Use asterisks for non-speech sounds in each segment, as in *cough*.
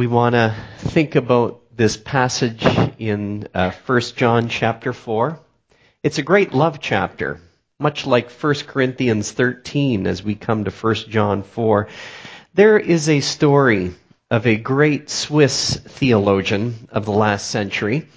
we want to think about this passage in uh, 1 John chapter 4. It's a great love chapter, much like 1 Corinthians 13 as we come to 1 John 4. There is a story of a great Swiss theologian of the last century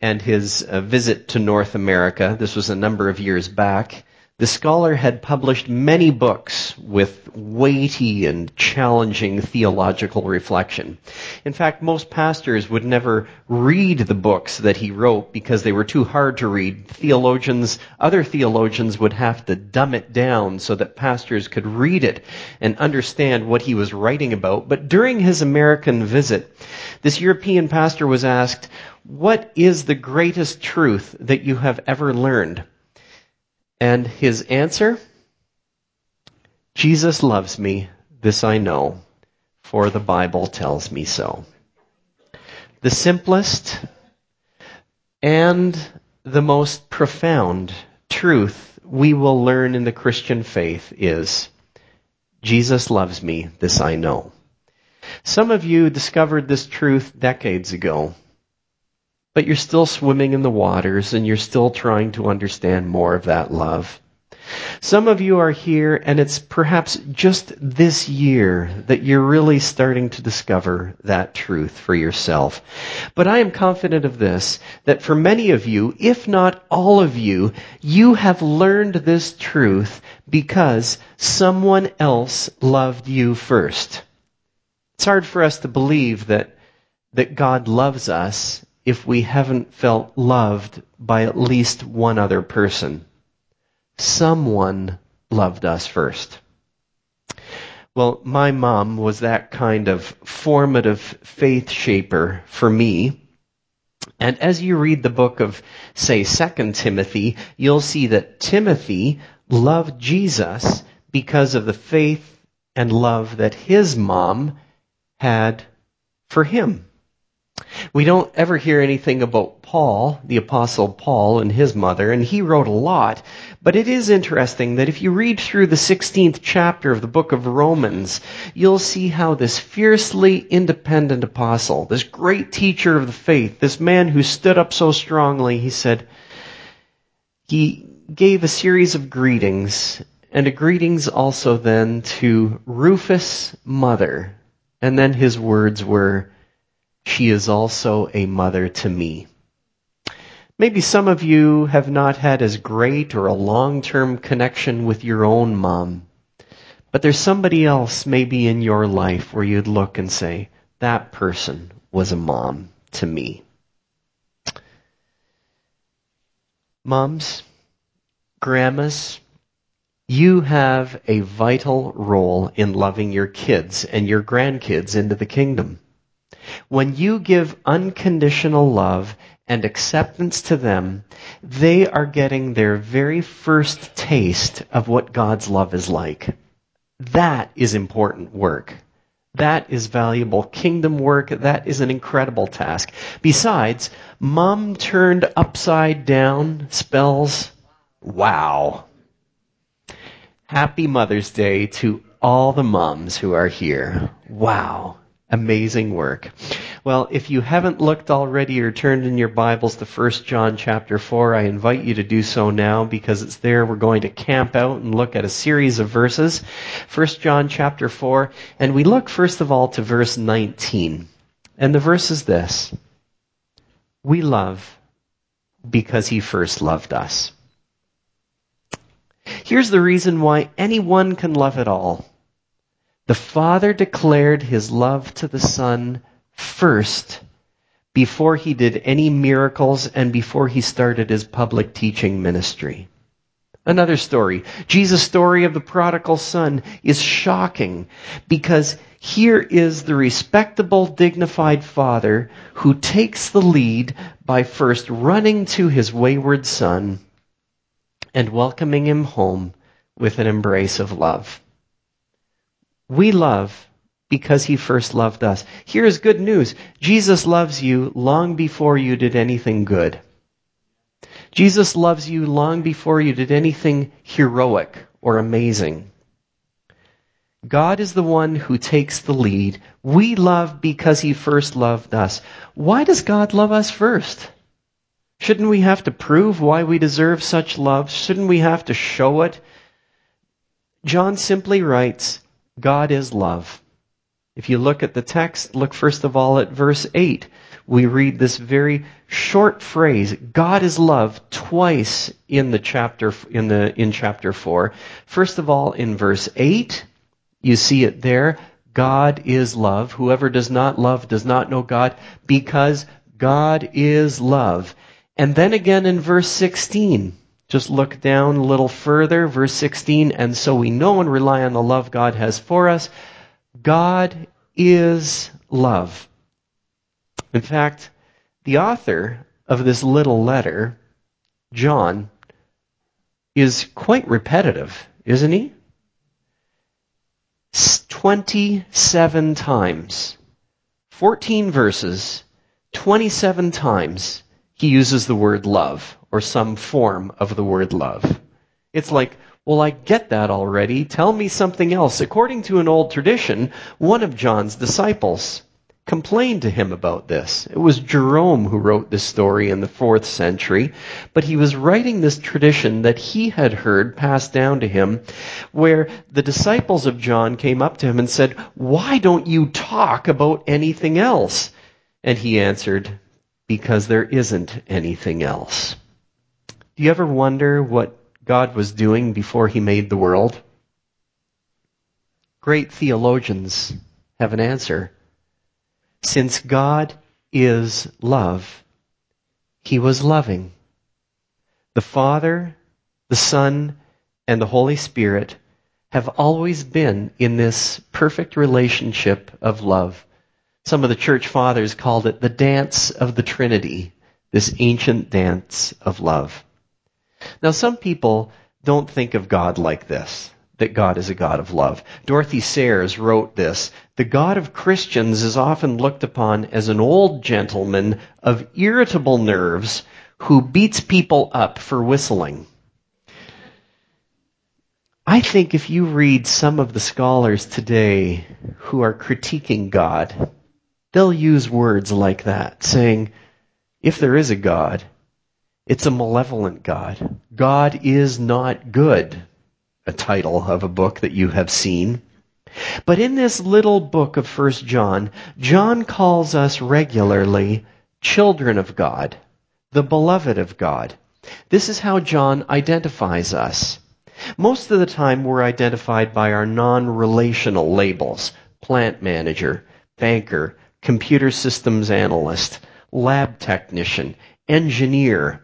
and his uh, visit to North America. This was a number of years back. The scholar had published many books with weighty and challenging theological reflection. In fact, most pastors would never read the books that he wrote because they were too hard to read. Theologians, other theologians would have to dumb it down so that pastors could read it and understand what he was writing about. But during his American visit, this European pastor was asked, what is the greatest truth that you have ever learned? And his answer? Jesus loves me, this I know, for the Bible tells me so. The simplest and the most profound truth we will learn in the Christian faith is Jesus loves me, this I know. Some of you discovered this truth decades ago but you're still swimming in the waters and you're still trying to understand more of that love. Some of you are here and it's perhaps just this year that you're really starting to discover that truth for yourself. But I am confident of this, that for many of you, if not all of you, you have learned this truth because someone else loved you first. It's hard for us to believe that, that God loves us if we haven't felt loved by at least one other person. Someone loved us first. Well, my mom was that kind of formative faith shaper for me. And as you read the book of, say, 2 Timothy, you'll see that Timothy loved Jesus because of the faith and love that his mom had for him. We don't ever hear anything about Paul, the apostle Paul and his mother, and he wrote a lot. But it is interesting that if you read through the 16th chapter of the book of Romans, you'll see how this fiercely independent apostle, this great teacher of the faith, this man who stood up so strongly, he said, he gave a series of greetings, and a greetings also then to Rufus' mother. And then his words were, she is also a mother to me. Maybe some of you have not had as great or a long-term connection with your own mom, but there's somebody else maybe in your life where you'd look and say, that person was a mom to me. Moms, grandmas, you have a vital role in loving your kids and your grandkids into the kingdom. When you give unconditional love and acceptance to them, they are getting their very first taste of what God's love is like. That is important work. That is valuable kingdom work. That is an incredible task. Besides, mom turned upside down spells wow. Happy Mother's Day to all the moms who are here. Wow. Amazing work. Well, if you haven't looked already or turned in your Bibles to 1 John chapter 4, I invite you to do so now because it's there we're going to camp out and look at a series of verses. 1 John chapter 4, and we look first of all to verse 19. And the verse is this. We love because he first loved us. Here's the reason why anyone can love at all. The Father declared his love to the Son first before he did any miracles and before he started his public teaching ministry. Another story. Jesus' story of the prodigal son is shocking because here is the respectable, dignified father who takes the lead by first running to his wayward son and welcoming him home with an embrace of love. We love because he first loved us. Here's good news. Jesus loves you long before you did anything good. Jesus loves you long before you did anything heroic or amazing. God is the one who takes the lead. We love because he first loved us. Why does God love us first? Shouldn't we have to prove why we deserve such love? Shouldn't we have to show it? John simply writes, God is love. If you look at the text, look first of all at verse 8. We read this very short phrase, God is love, twice in the chapter, in the, in chapter 4. First of all, in verse 8, you see it there. God is love. Whoever does not love does not know God because God is love. And then again in verse 16, just look down a little further, verse 16, and so we know and rely on the love God has for us. God is love. In fact, the author of this little letter, John, is quite repetitive, isn't he? 27 times, 14 verses, 27 times he uses the word love or some form of the word love. It's like, well, I get that already. Tell me something else. According to an old tradition, one of John's disciples complained to him about this. It was Jerome who wrote this story in the fourth century, but he was writing this tradition that he had heard passed down to him, where the disciples of John came up to him and said, Why don't you talk about anything else? And he answered, because there isn't anything else. Do you ever wonder what God was doing before he made the world? Great theologians have an answer. Since God is love, he was loving. The Father, the Son, and the Holy Spirit have always been in this perfect relationship of love. Some of the church fathers called it the dance of the Trinity, this ancient dance of love. Now, some people don't think of God like this, that God is a God of love. Dorothy Sayers wrote this The God of Christians is often looked upon as an old gentleman of irritable nerves who beats people up for whistling. I think if you read some of the scholars today who are critiquing God, they'll use words like that, saying, if there is a God, it's a malevolent God. God is not good, a title of a book that you have seen. But in this little book of First John, John calls us regularly children of God, the beloved of God. This is how John identifies us. Most of the time we're identified by our non-relational labels. Plant manager, banker, computer systems analyst, lab technician, engineer,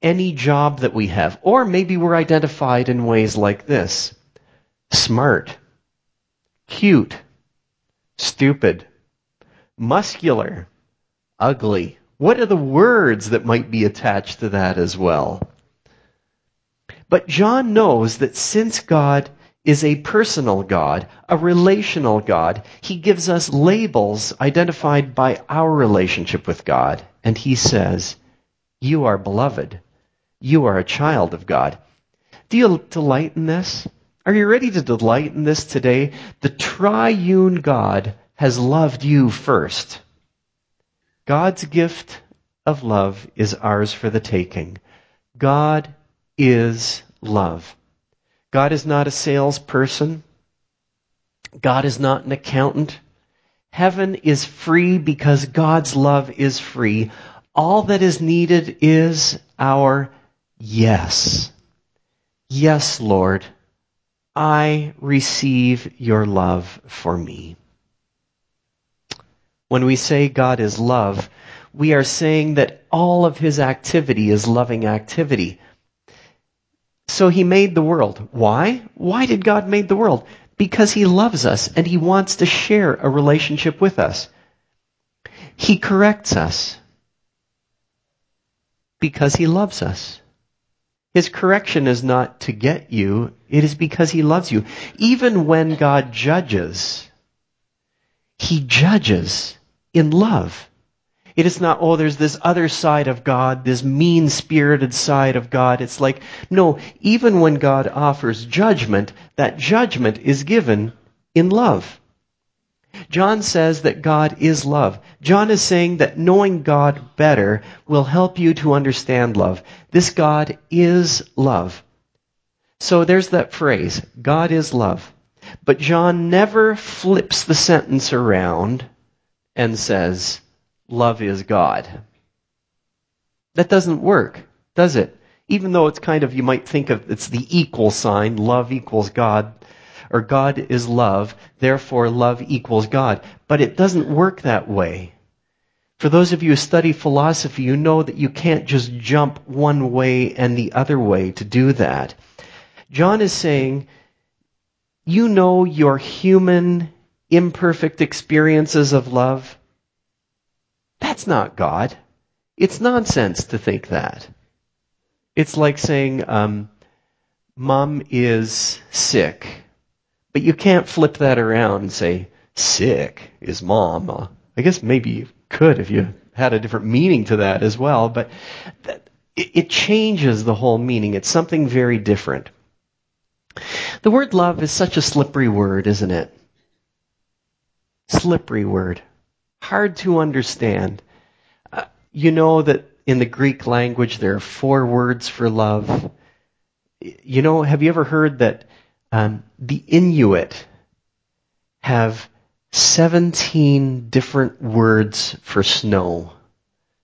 any job that we have. Or maybe we're identified in ways like this smart, cute, stupid, muscular, ugly. What are the words that might be attached to that as well? But John knows that since God is a personal God, a relational God. He gives us labels identified by our relationship with God. And he says, You are beloved. You are a child of God. Do you delight in this? Are you ready to delight in this today? The triune God has loved you first. God's gift of love is ours for the taking. God is love. God is not a salesperson. God is not an accountant. Heaven is free because God's love is free. All that is needed is our yes. Yes, Lord, I receive your love for me. When we say God is love, we are saying that all of his activity is loving activity. So he made the world. Why? Why did God make the world? Because he loves us and he wants to share a relationship with us. He corrects us because he loves us. His correction is not to get you, it is because he loves you. Even when God judges, he judges in love. It is not, oh, there's this other side of God, this mean spirited side of God. It's like, no, even when God offers judgment, that judgment is given in love. John says that God is love. John is saying that knowing God better will help you to understand love. This God is love. So there's that phrase, God is love. But John never flips the sentence around and says, love is God. That doesn't work, does it? Even though it's kind of, you might think of, it's the equal sign, love equals God, or God is love, therefore love equals God. But it doesn't work that way. For those of you who study philosophy, you know that you can't just jump one way and the other way to do that. John is saying, you know your human, imperfect experiences of love. That's not God. It's nonsense to think that. It's like saying, um, Mom is sick. But you can't flip that around and say, sick is mom. I guess maybe you could if you had a different meaning to that as well, but that, it, it changes the whole meaning. It's something very different. The word love is such a slippery word, isn't it? Slippery word. Hard to understand. Uh, you know that in the Greek language there are four words for love. You know, have you ever heard that um, the Inuit have 17 different words for snow.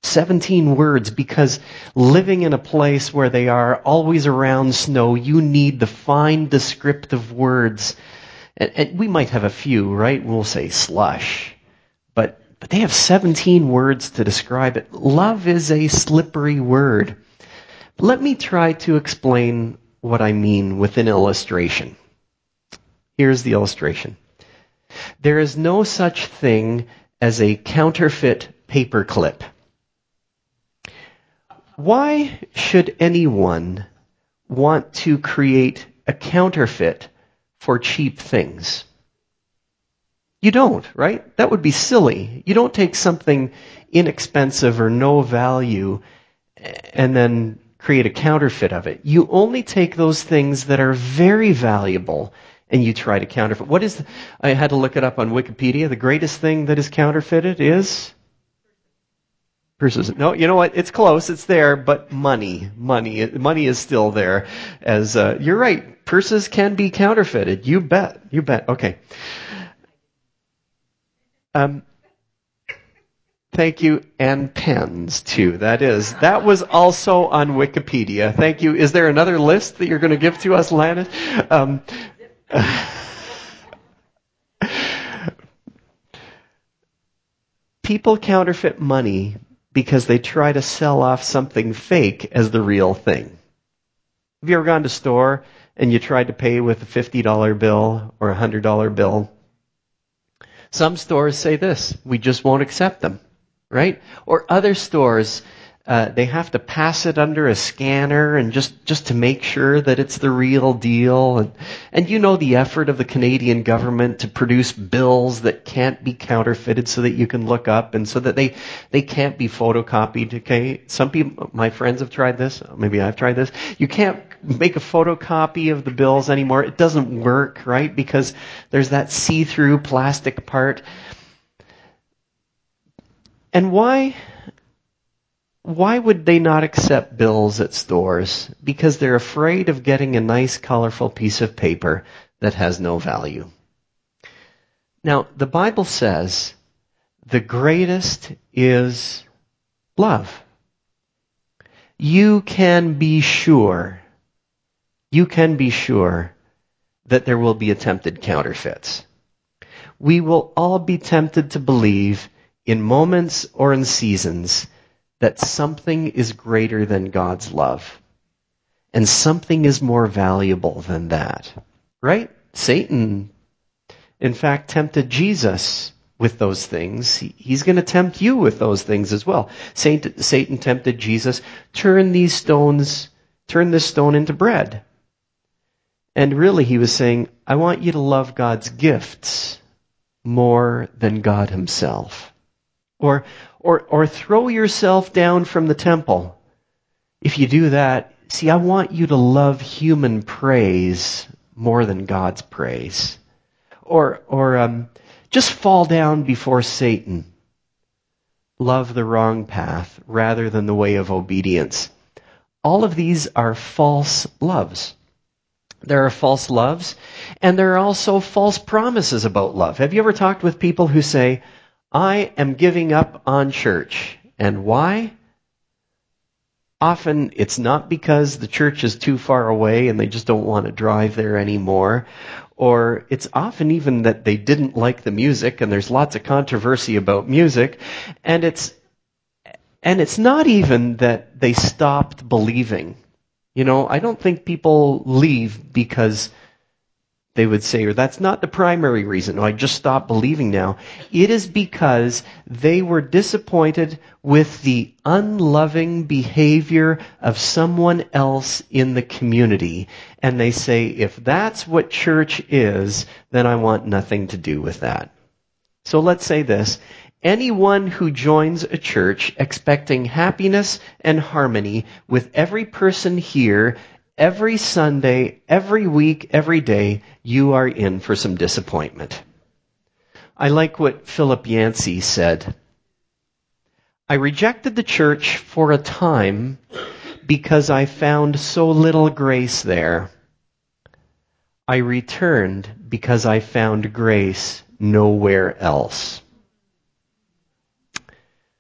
17 words because living in a place where they are always around snow, you need the fine descriptive words. And, and we might have a few, right? We'll say slush. But, they have 17 words to describe it. Love is a slippery word. Let me try to explain what I mean with an illustration. Here's the illustration. There is no such thing as a counterfeit paperclip. Why should anyone want to create a counterfeit for cheap things? You don't, right? That would be silly. You don't take something inexpensive or no value and then create a counterfeit of it. You only take those things that are very valuable and you try to counterfeit. What is, the, I had to look it up on Wikipedia. The greatest thing that is counterfeited is? Purses. No, you know what? It's close. It's there, but money, money, money is still there. As uh, you're right, purses can be counterfeited. You bet. You bet. Okay. Um, Thank you. And pens, too. That is. That was also on Wikipedia. Thank you. Is there another list that you're going to give to us, Landon? Um, *laughs* People counterfeit money because they try to sell off something fake as the real thing. Have you ever gone to a store and you tried to pay with a $50 bill or a $100 bill? Some stores say this, we just won't accept them right? Or other stores, uh, they have to pass it under a scanner and just, just to make sure that it's the real deal. And, and you know the effort of the Canadian government to produce bills that can't be counterfeited so that you can look up and so that they, they can't be photocopied. Okay. Some people, my friends have tried this. Maybe I've tried this. You can't make a photocopy of the bills anymore. It doesn't work, right? Because there's that see-through plastic part. And why, why would they not accept bills at stores? Because they're afraid of getting a nice colorful piece of paper that has no value. Now, the Bible says the greatest is love. You can be sure, you can be sure that there will be attempted counterfeits. We will all be tempted to believe in moments or in seasons that something is greater than God's love. And something is more valuable than that. Right? Satan, in fact, tempted Jesus with those things. He's going to tempt you with those things as well. Satan tempted Jesus, turn these stones, turn this stone into bread. And really he was saying, I want you to love God's gifts more than God himself. Or, or, or throw yourself down from the temple. If you do that, see, I want you to love human praise more than God's praise. or, or um, just fall down before Satan. Love the wrong path rather than the way of obedience. All of these are false loves. There are false loves, and there are also false promises about love. Have you ever talked with people who say, I am giving up on church? And why? Often it's not because the church is too far away and they just don't want to drive there anymore. Or it's often even that they didn't like the music and there's lots of controversy about music. And it's, and it's not even that they stopped believing. You know, I don't think people leave because they would say, or that's not the primary reason. Oh, I just stopped believing now. It is because they were disappointed with the unloving behavior of someone else in the community. And they say, if that's what church is, then I want nothing to do with that. So let's say this. Anyone who joins a church expecting happiness and harmony with every person here, every Sunday, every week, every day, you are in for some disappointment. I like what Philip Yancey said. I rejected the church for a time because I found so little grace there. I returned because I found grace nowhere else.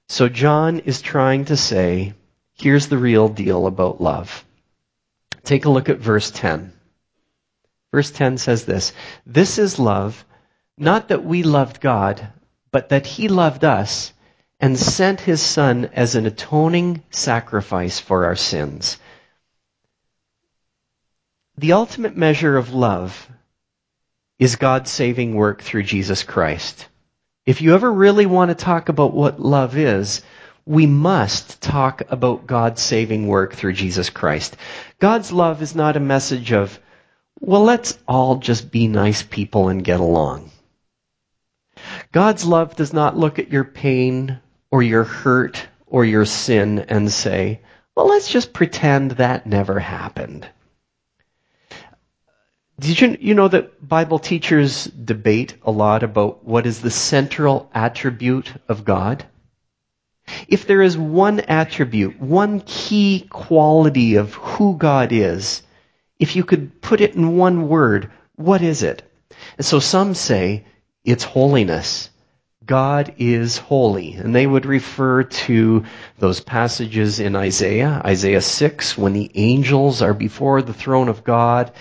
So John is trying to say, here's the real deal about love. Take a look at verse 10. Verse 10 says this, This is love, not that we loved God, but that He loved us and sent His Son as an atoning sacrifice for our sins. The ultimate measure of love is God's saving work through Jesus Christ. If you ever really want to talk about what love is, we must talk about God's saving work through Jesus Christ. God's love is not a message of, well, let's all just be nice people and get along. God's love does not look at your pain or your hurt or your sin and say, well, let's just pretend that never happened. Did you, you know that Bible teachers debate a lot about what is the central attribute of God? If there is one attribute, one key quality of who God is, if you could put it in one word, what is it? And so some say it's holiness. God is holy. And they would refer to those passages in Isaiah, Isaiah 6, when the angels are before the throne of God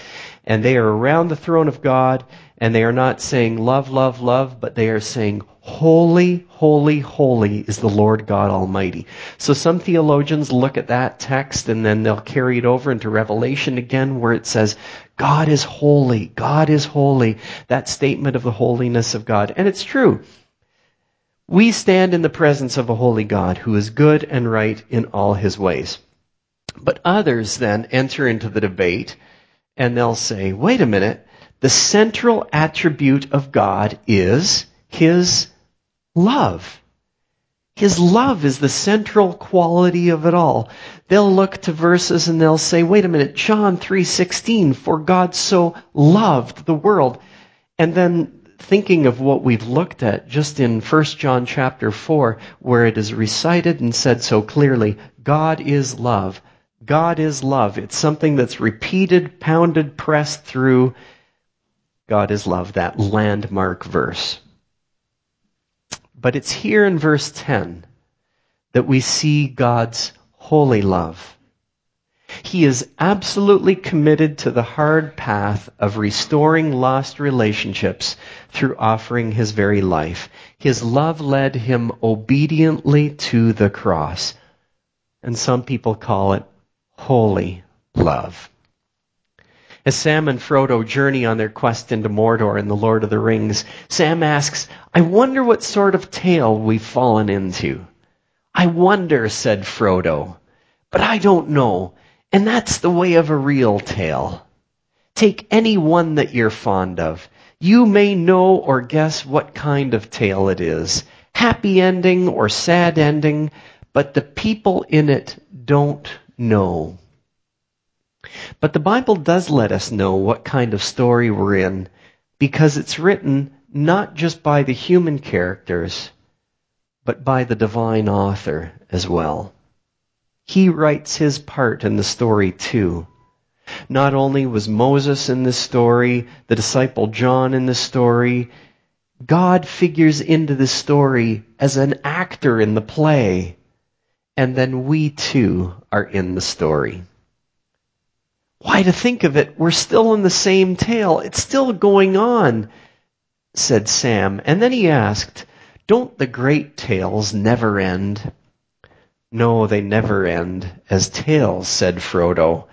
and they are around the throne of God, and they are not saying love, love, love, but they are saying holy, holy, holy is the Lord God Almighty. So some theologians look at that text and then they'll carry it over into Revelation again where it says, God is holy, God is holy. That statement of the holiness of God. And it's true. We stand in the presence of a holy God who is good and right in all his ways. But others then enter into the debate and they'll say, wait a minute, the central attribute of God is His love. His love is the central quality of it all. They'll look to verses and they'll say, wait a minute, John 3.16, for God so loved the world. And then thinking of what we've looked at just in 1 John chapter 4, where it is recited and said so clearly, God is love. God is love. It's something that's repeated, pounded, pressed through. God is love, that landmark verse. But it's here in verse 10 that we see God's holy love. He is absolutely committed to the hard path of restoring lost relationships through offering his very life. His love led him obediently to the cross. And some people call it holy love. As Sam and Frodo journey on their quest into Mordor in The Lord of the Rings, Sam asks, I wonder what sort of tale we've fallen into. I wonder, said Frodo, but I don't know, and that's the way of a real tale. Take any one that you're fond of. You may know or guess what kind of tale it is. Happy ending or sad ending, but the people in it don't know. But the Bible does let us know what kind of story we're in because it's written not just by the human characters, but by the divine author as well. He writes his part in the story too. Not only was Moses in this story, the disciple John in this story, God figures into the story as an actor in the play. And then we too are in the story. Why to think of it? We're still in the same tale. It's still going on, said Sam. And then he asked, Don't the great tales never end? No, they never end, as tales, said Frodo.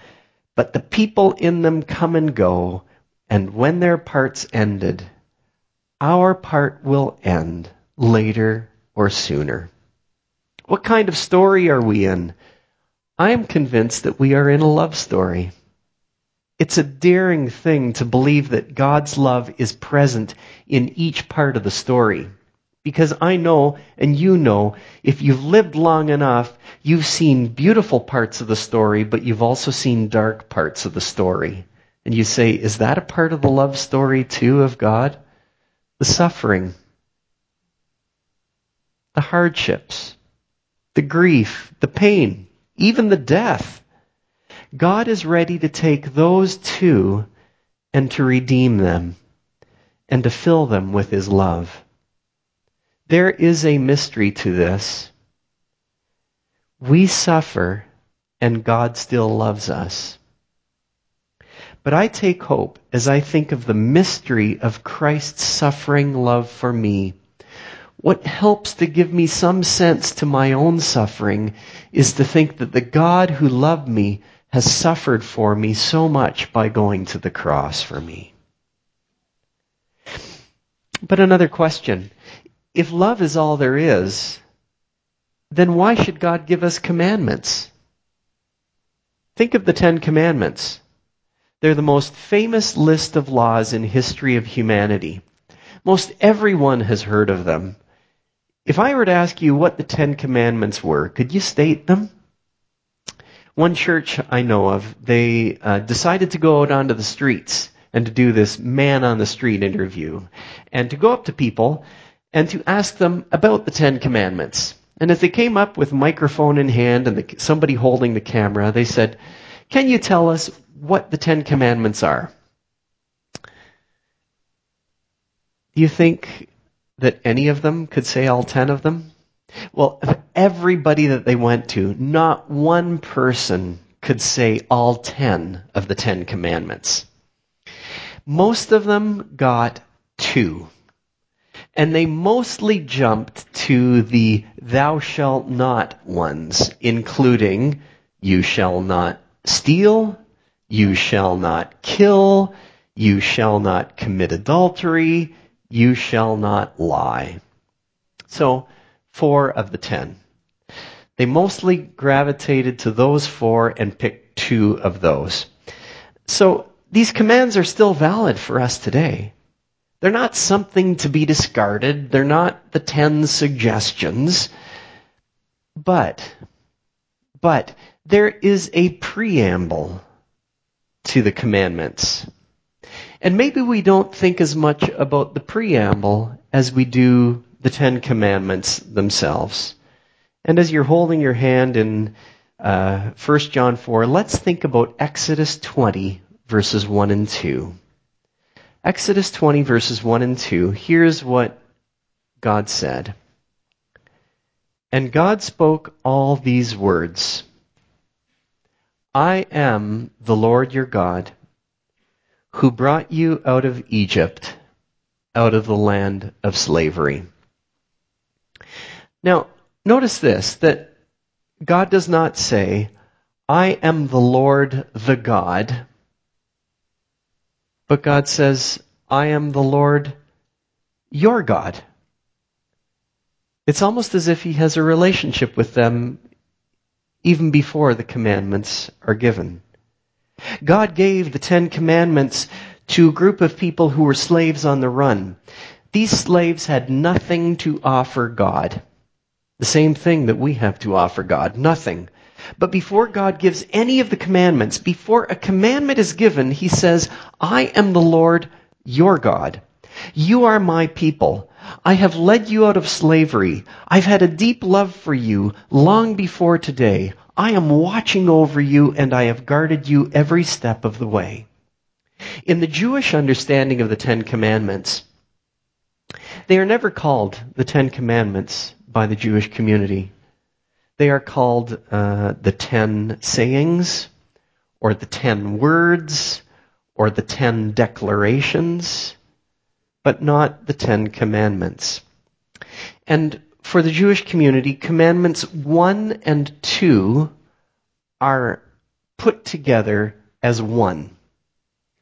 But the people in them come and go, and when their part's ended, our part will end later or sooner. What kind of story are we in? I am convinced that we are in a love story. It's a daring thing to believe that God's love is present in each part of the story. Because I know, and you know, if you've lived long enough, you've seen beautiful parts of the story, but you've also seen dark parts of the story. And you say, is that a part of the love story too of God? the suffering, the hardships, the grief, the pain, even the death. God is ready to take those too and to redeem them and to fill them with His love. There is a mystery to this. We suffer and God still loves us. But I take hope as I think of the mystery of Christ's suffering love for me. What helps to give me some sense to my own suffering is to think that the God who loved me has suffered for me so much by going to the cross for me. But another question. If love is all there is, then why should God give us commandments? Think of the Ten Commandments. They're the most famous list of laws in history of humanity. Most everyone has heard of them. If I were to ask you what the Ten Commandments were, could you state them? One church I know of, they uh, decided to go out onto the streets and to do this man on the street interview and to go up to people and to ask them about the Ten Commandments. And as they came up with microphone in hand and the, somebody holding the camera, they said, can you tell us what the Ten Commandments are? Do you think that any of them could say all ten of them? Well, everybody that they went to, not one person could say all ten of the Ten Commandments. Most of them got two. And they mostly jumped to the thou shalt not ones, including you shall not steal, you shall not kill, you shall not commit adultery, you shall not lie. So, four of the ten. They mostly gravitated to those four and picked two of those. So, these commands are still valid for us today. They're not something to be discarded. They're not the ten suggestions. But, but, there is a preamble to the commandments. And maybe we don't think as much about the preamble as we do the Ten Commandments themselves. And as you're holding your hand in uh, 1 John 4, let's think about Exodus 20, verses 1 and 2. Exodus 20, verses 1 and 2. Here's what God said. And God spoke all these words. I am the Lord your God, who brought you out of Egypt, out of the land of slavery. Now, notice this, that God does not say, I am the Lord the God, but God says, I am the Lord your God. It's almost as if he has a relationship with them even before the commandments are given. God gave the Ten Commandments to a group of people who were slaves on the run. These slaves had nothing to offer God. The same thing that we have to offer God. Nothing. But before God gives any of the commandments, before a commandment is given, He says, I am the Lord your God. You are my people. I have led you out of slavery. I've had a deep love for you long before today. I am watching over you and I have guarded you every step of the way. In the Jewish understanding of the Ten Commandments, they are never called the Ten Commandments by the Jewish community. They are called uh, the Ten Sayings, or the Ten Words, or the Ten Declarations, but not the Ten Commandments. And for the Jewish community, Commandments 1 and 2 are put together as one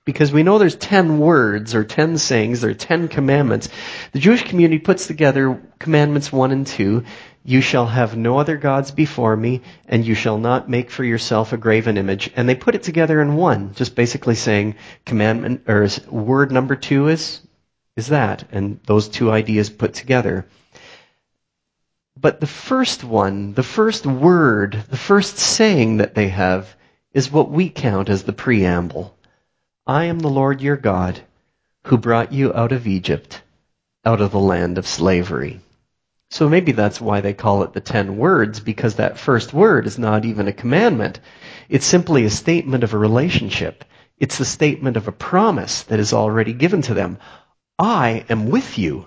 because we know there's 10 words or 10 sayings, there are 10 commandments. The Jewish community puts together commandments 1 and 2. You shall have no other gods before me, and you shall not make for yourself a graven image. And they put it together in one, just basically saying commandment, or word number two is, is that, and those two ideas put together. But the first one, the first word, the first saying that they have is what we count as the preamble. I am the Lord your God who brought you out of Egypt, out of the land of slavery. So maybe that's why they call it the ten words, because that first word is not even a commandment. It's simply a statement of a relationship. It's the statement of a promise that is already given to them. I am with you.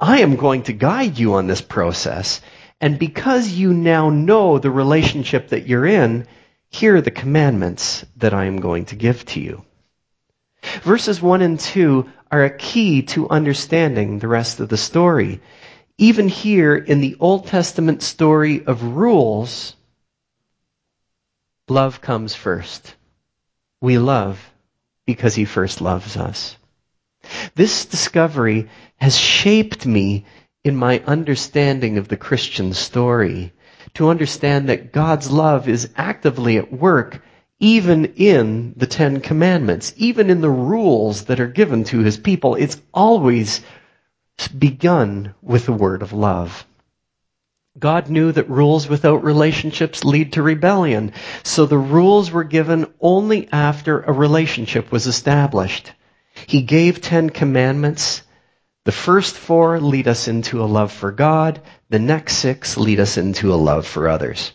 I am going to guide you on this process. And because you now know the relationship that you're in, here are the commandments that I am going to give to you. Verses 1 and 2 are a key to understanding the rest of the story. Even here in the Old Testament story of rules, love comes first. We love because he first loves us. This discovery has shaped me in my understanding of the Christian story to understand that God's love is actively at work even in the Ten Commandments, even in the rules that are given to his people, it's always begun with the word of love. God knew that rules without relationships lead to rebellion. So the rules were given only after a relationship was established. He gave Ten Commandments. The first four lead us into a love for God. The next six lead us into a love for others.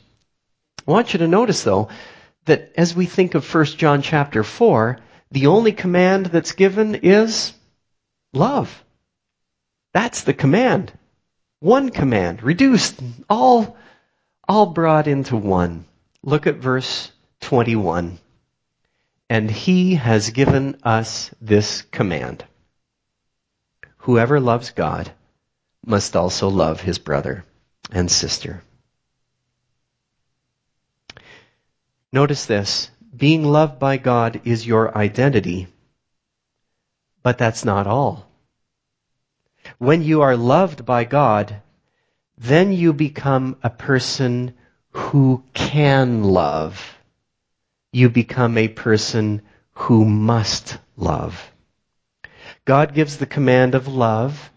I want you to notice though, that as we think of 1 John chapter 4, the only command that's given is love. That's the command. One command, reduced, all, all brought into one. Look at verse 21. And he has given us this command. Whoever loves God must also love his brother and sister. Notice this. Being loved by God is your identity. But that's not all. When you are loved by God, then you become a person who can love. You become a person who must love. God gives the command of love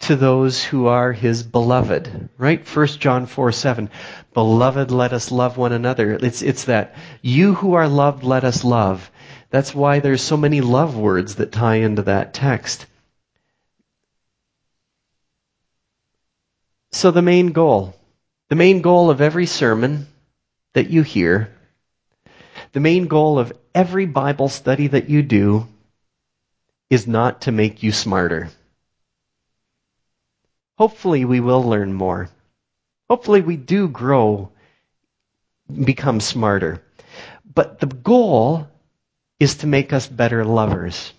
to those who are his beloved. Right? 1 John 4 7. Beloved, let us love one another. It's, it's that. You who are loved, let us love. That's why there's so many love words that tie into that text. So the main goal, the main goal of every sermon that you hear, the main goal of every Bible study that you do is not to make you smarter. Hopefully, we will learn more. Hopefully, we do grow, become smarter. But the goal is to make us better lovers.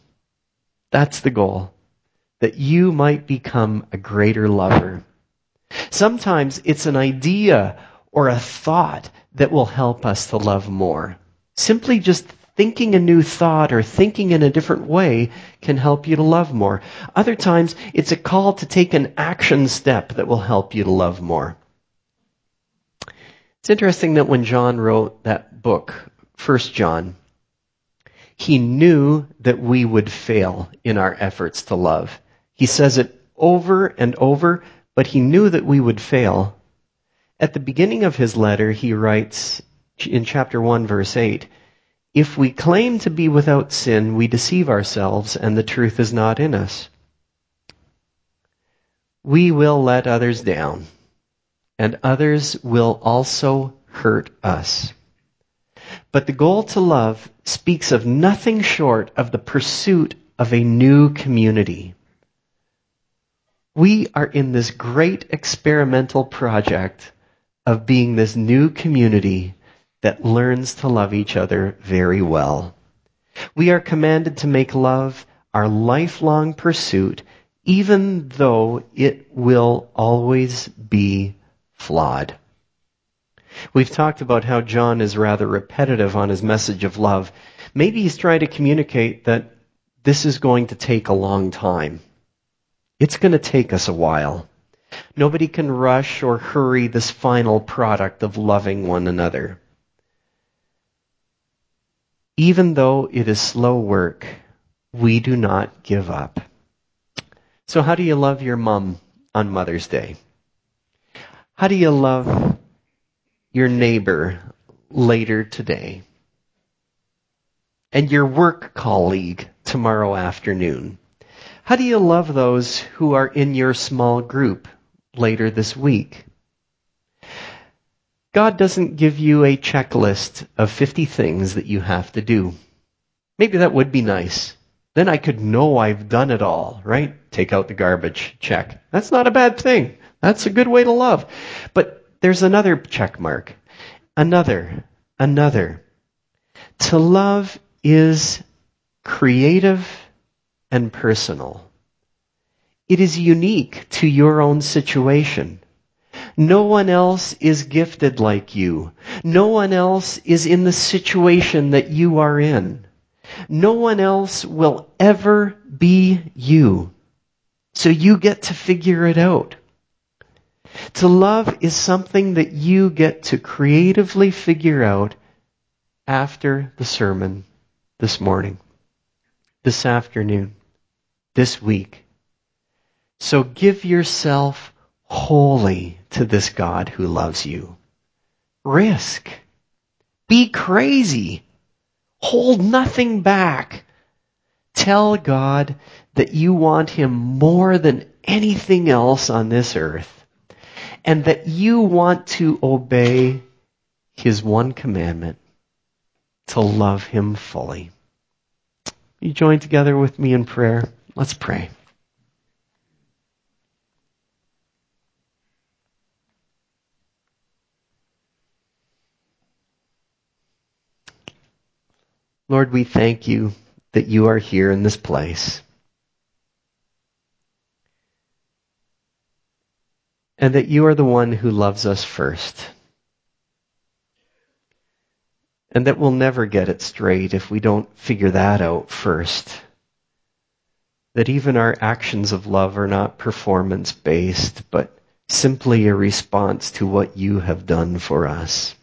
That's the goal. That you might become a greater lover. Sometimes it's an idea or a thought that will help us to love more. Simply just thinking a new thought or thinking in a different way can help you to love more. Other times, it's a call to take an action step that will help you to love more. It's interesting that when John wrote that book, First John, he knew that we would fail in our efforts to love. He says it over and over, but he knew that we would fail. At the beginning of his letter, he writes in chapter 1 verse 8, If we claim to be without sin, we deceive ourselves and the truth is not in us. We will let others down and others will also hurt us. But the goal to love speaks of nothing short of the pursuit of a new community. We are in this great experimental project of being this new community that learns to love each other very well. We are commanded to make love our lifelong pursuit, even though it will always be flawed. We've talked about how John is rather repetitive on his message of love. Maybe he's trying to communicate that this is going to take a long time. It's going to take us a while. Nobody can rush or hurry this final product of loving one another. Even though it is slow work, we do not give up. So how do you love your mom on Mother's Day? How do you love your neighbor later today? And your work colleague tomorrow afternoon? How do you love those who are in your small group later this week? God doesn't give you a checklist of 50 things that you have to do. Maybe that would be nice. Then I could know I've done it all, right? Take out the garbage, check. That's not a bad thing. That's a good way to love. But there's another check mark. Another. Another. To love is creative and personal. It is unique to your own situation. No one else is gifted like you. No one else is in the situation that you are in. No one else will ever be you. So you get to figure it out. To love is something that you get to creatively figure out after the sermon this morning, this afternoon, this week. So give yourself wholly to this God who loves you. Risk. Be crazy. Hold nothing back. Tell God that you want Him more than anything else on this earth and that you want to obey His one commandment to love Him fully. You join together with me in prayer. Let's pray. Lord, we thank you that you are here in this place. And that you are the one who loves us first. And that we'll never get it straight if we don't figure that out first. That even our actions of love are not performance based, but simply a response to what you have done for us.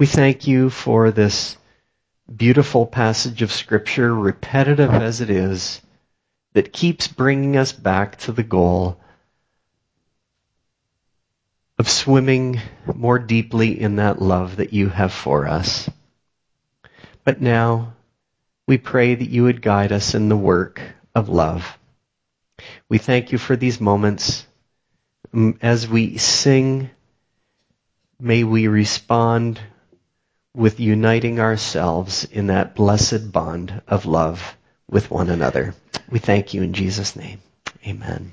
We thank you for this beautiful passage of Scripture, repetitive as it is, that keeps bringing us back to the goal of swimming more deeply in that love that you have for us. But now, we pray that you would guide us in the work of love. We thank you for these moments. As we sing, may we respond with uniting ourselves in that blessed bond of love with one another. We thank you in Jesus' name. Amen.